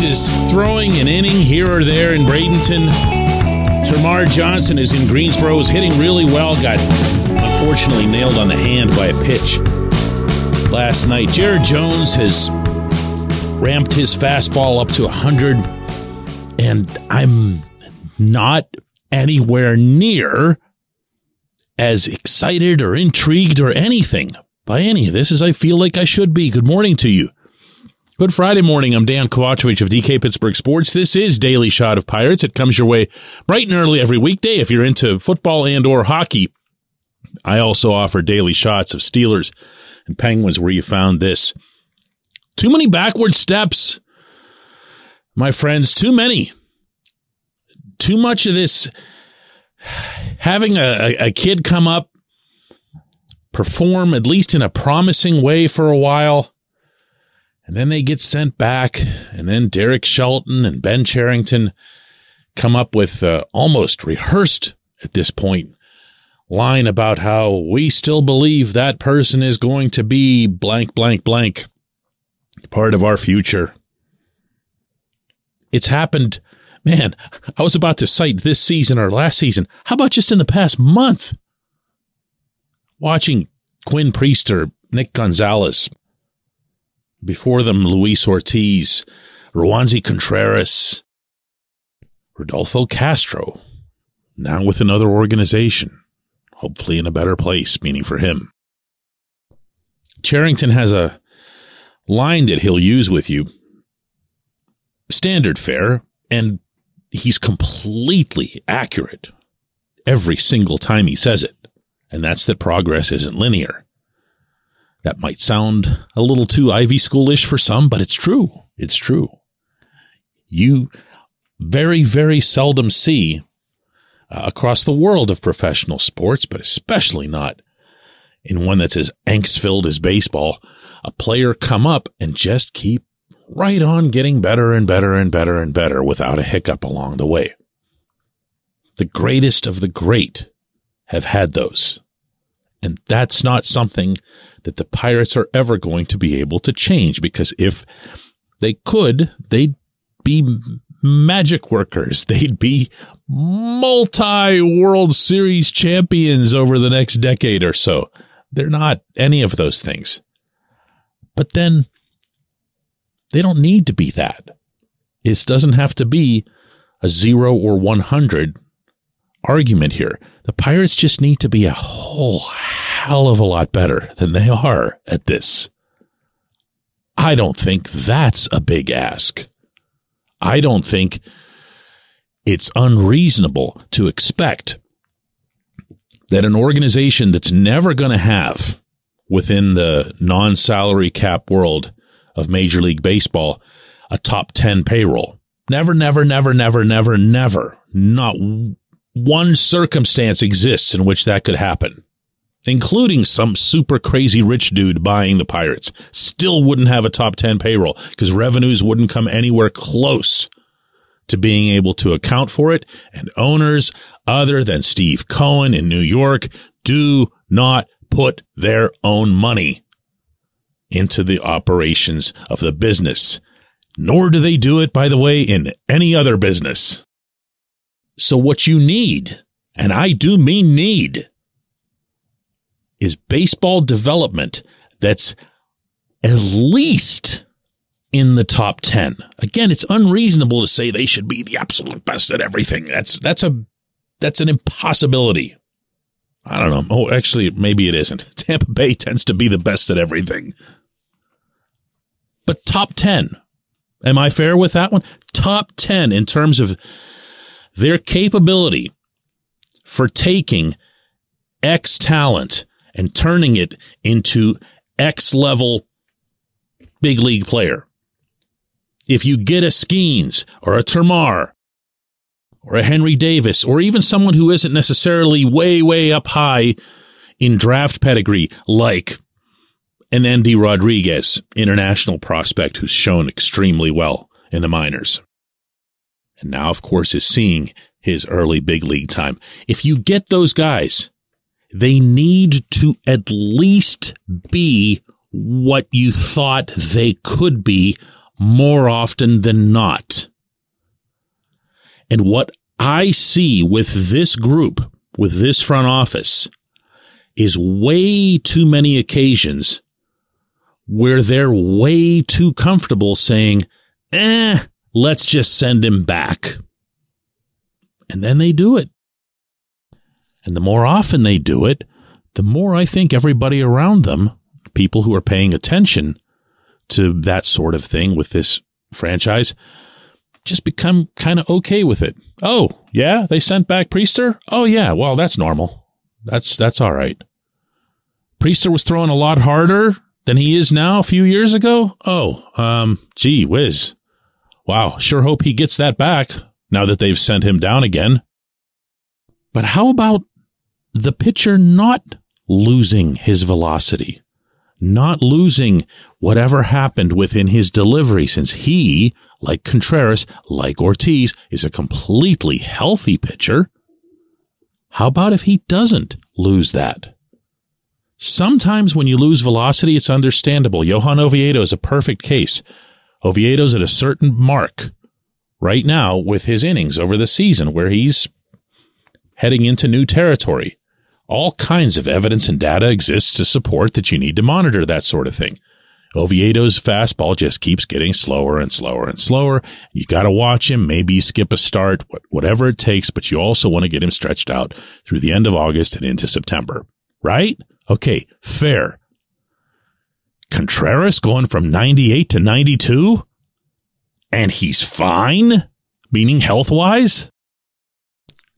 Is throwing an inning here or there in Bradenton. Termarr Johnson is in Greensboro, is hitting really well. Got unfortunately nailed on the hand by a pitch last night. Jared Jones has ramped his fastball up to 100, and I'm not anywhere near as excited or intrigued or anything by any of this as I feel like I should be. Good morning to you. Good Friday morning. I'm Dejan Kovacevic of DK Pittsburgh Sports. This is Daily Shot of Pirates. It comes your way bright and early every weekday if you're into football and or hockey. I also offer daily shots of Steelers and Penguins where you found this. Too many backward steps. My friends, too many. Too much of this having a, a kid come up, perform at least in a promising way for a while, and then they get sent back, and then Derek Shelton and Ben Cherington come up with uh, almost rehearsed at this point line about how we still believe that person is going to be blank, blank, blank, part of our future. It's happened. Man, I was about to cite this season or last season. How about just in the past month? Watching Quinn Priester, Nick Gonzalez, before them, Luis Ortiz, Roansy Contreras, Rodolfo Castro, now with another organization, hopefully in a better place, meaning for him. Cherington has a line that he'll use with you, standard fare, and he's completely accurate every single time he says it. And that's that progress isn't linear. That might sound a little too Ivy schoolish for some, but it's true. It's true. You very, very seldom see uh, across the world of professional sports, but especially not in one that's as angst filled as baseball, a player come up and just keep right on getting better and better and better and better without a hiccup along the way. The greatest of the great have had those. And that's not something that the pirates are ever going to be able to change because if they could, they'd be magic workers. They'd be multi World Series champions over the next decade or so. They're not any of those things. But then they don't need to be that. It doesn't have to be a zero or 100 argument here. The Pirates just need to be a whole hell of a lot better than they are at this. I don't think that's a big ask. I don't think it's unreasonable to expect that an organization that's never going to have within the non salary cap world of Major League Baseball a top 10 payroll. Never, never, never, never, never, never, not one circumstance exists in which that could happen, including some super crazy rich dude buying the Pirates. Still wouldn't have a top 10 payroll because revenues wouldn't come anywhere close to being able to account for it. And owners other than Steve Cohen in New York do not put their own money into the operations of the business. Nor do they do it, by the way, in any other business. So what you need, and I do mean need, is baseball development that's at least in the top 10. Again, it's unreasonable to say they should be the absolute best at everything. That's, that's a, that's an impossibility. I don't know. Oh, actually, maybe it isn't. Tampa Bay tends to be the best at everything. But top 10. Am I fair with that one? Top 10 in terms of their capability for taking X talent and turning it into X level big league player. If you get a Skenes or a Termarr or a Henry Davis or even someone who isn't necessarily way, way up high in draft pedigree, like an Endy Rodriguez, international prospect who's shown extremely well in the minors. And now, of course, is seeing his early big league time. If you get those guys, they need to at least be what you thought they could be more often than not. And what I see with this group, with this front office, is way too many occasions where they're way too comfortable saying, eh, let's just send him back. And then they do it. And the more often they do it, the more I think everybody around them, people who are paying attention to that sort of thing with this franchise, just become kind of okay with it. Oh, yeah, they sent back Priester? Oh yeah, well, that's normal. That's that's all right. Priester was throwing a lot harder than he is now a few years ago. Oh, um, gee whiz. Wow, sure hope he gets that back now that they've sent him down again. But how about the pitcher not losing his velocity? Not losing whatever happened within his delivery since he, like Contreras, like Ortiz, is a completely healthy pitcher. How about if he doesn't lose that? Sometimes when you lose velocity, it's understandable. Johan Oviedo is a perfect case. Oviedo's at a certain mark right now with his innings over the season where he's heading into new territory. All kinds of evidence and data exists to support that you need to monitor that sort of thing. Oviedo's fastball just keeps getting slower and slower and slower. You got to watch him, maybe skip a start, whatever it takes, but you also want to get him stretched out through the end of August and into September, right? Okay, fair. Contreras going from 98 to 92? And he's fine? Meaning health wise?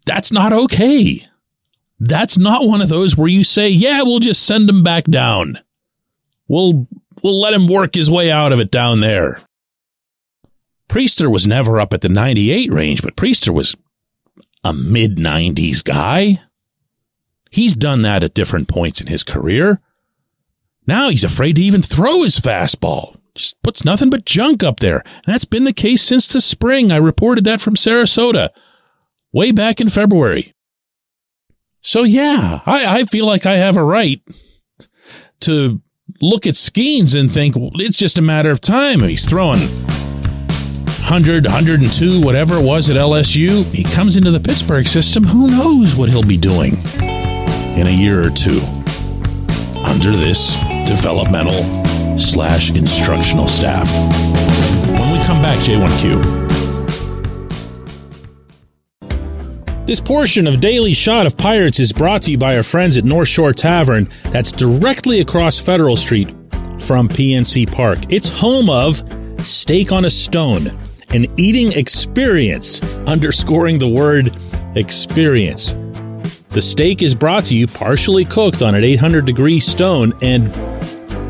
That's not okay. That's not one of those where you say, yeah, we'll just send him back down. We'll, we'll let him work his way out of it down there. Priester was never up at the 98 range, but Priester was a mid 90s guy. He's done that at different points in his career. Now he's afraid to even throw his fastball. Just puts nothing but junk up there. And that's been the case since the spring. I reported that from Sarasota way back in February. So yeah, I, I feel like I have a right to look at Skenes and think well, it's just a matter of time. He's throwing 100, 102, whatever it was at LSU. He comes into the Pittsburgh system. Who knows what he'll be doing? in a year or two under this developmental slash instructional staff. When we come back, J1Q. This portion of Daily Shot of Pirates is brought to you by our friends at North Shore Tavern, that's directly across Federal Street from PNC Park. It's home of Steak on a Stone, an eating experience, underscoring the word experience. The steak is brought to you partially cooked on an 800 degree stone, and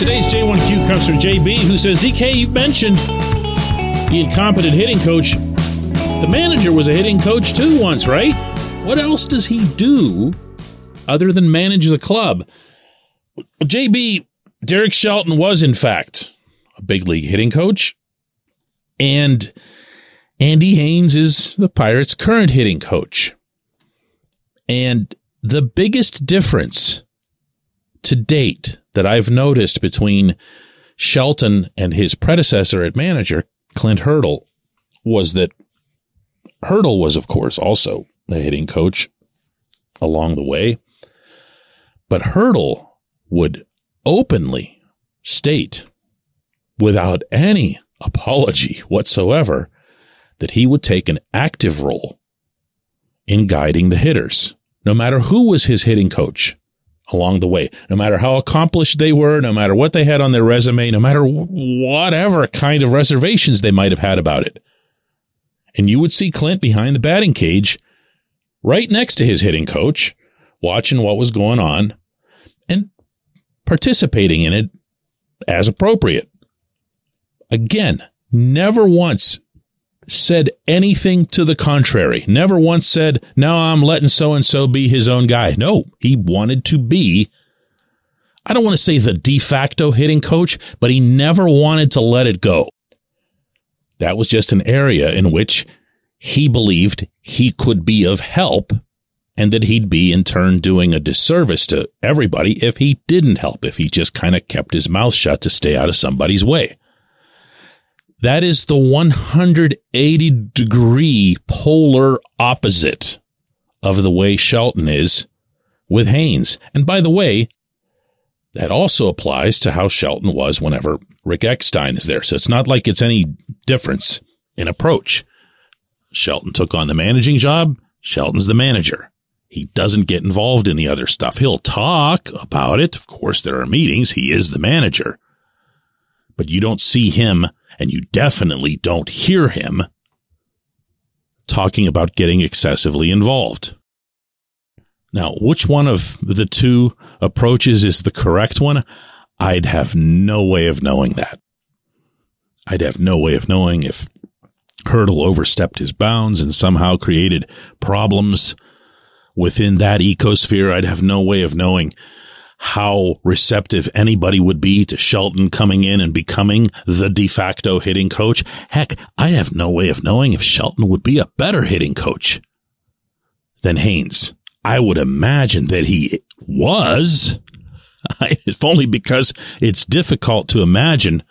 Today's J1Q comes from JB, who says, DK, you've mentioned the incompetent hitting coach. The manager was a hitting coach too once, right? What else does he do other than manage the club? JB, Derek Shelton was, in fact, a big league hitting coach. And Andy Haines is the Pirates' current hitting coach. And the biggest difference to date that I've noticed between Shelton and his predecessor at manager, Clint Hurdle, was that Hurdle was, of course, also a hitting coach along the way. But Hurdle would openly state, without any apology whatsoever, that he would take an active role in guiding the hitters, no matter who was his hitting coach along the way. No matter how accomplished they were, no matter what they had on their resume, no matter whatever kind of reservations they might have had about it. And you would see Clint behind the batting cage, right next to his hitting coach, watching what was going on and participating in it as appropriate. Again, never once said anything to the contrary. Never once said, now I'm letting so and so be his own guy. No, he wanted to be, I don't want to say the de facto hitting coach, but he never wanted to let it go. That was just an area in which he believed he could be of help and that he'd be in turn doing a disservice to everybody if he didn't help, if he just kind of kept his mouth shut to stay out of somebody's way. That is the 180 degree polar opposite of the way Shelton is with Haines. And by the way, that also applies to how Shelton was whenever Rick Eckstein is there. So it's not like it's any difference in approach. Shelton took on the managing job. Shelton's the manager. He doesn't get involved in the other stuff. He'll talk about it. Of course, there are meetings. He is the manager. But you don't see him and you definitely don't hear him talking about getting excessively involved. Now, which one of the two approaches is the correct one? I'd have no way of knowing that. I'd have no way of knowing if Hurdle overstepped his bounds and somehow created problems within that ecosphere. I'd have no way of knowing how receptive anybody would be to Shelton coming in and becoming the de facto hitting coach. Heck, I have no way of knowing if Shelton would be a better hitting coach than Haines. I would imagine that he was, if only because it's difficult to imagine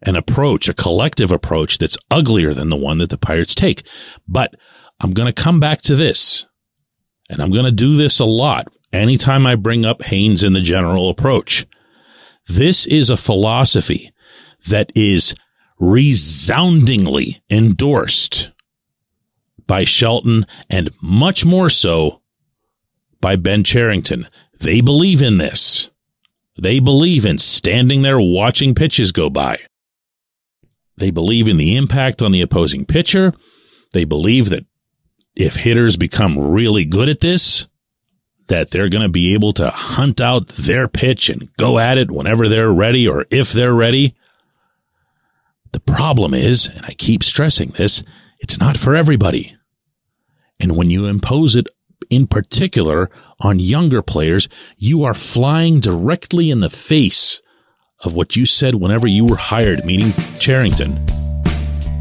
an approach, a collective approach that's uglier than the one that the Pirates take. But I'm going to come back to this, and I'm going to do this a lot anytime I bring up Haines in the general approach. This is a philosophy that is resoundingly endorsed by Shelton and much more so by Ben Cherington. They believe in this. They believe in standing there watching pitches go by. They believe in the impact on the opposing pitcher. They believe that if hitters become really good at this, that they're going to be able to hunt out their pitch and go at it whenever they're ready or if they're ready. The problem is, and I keep stressing this, it's not for everybody. And when you impose it in particular on younger players, you are flying directly in the face of what you said whenever you were hired, meaning Cherington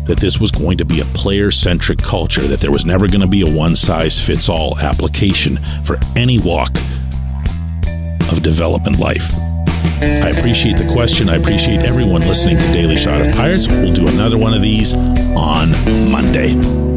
that this was going to be a player centric culture, that there was never going to be a one size fits all application for any walk of development life. I appreciate the question. I appreciate everyone listening to Daily Shot of Pirates. We'll do another one of these on Monday.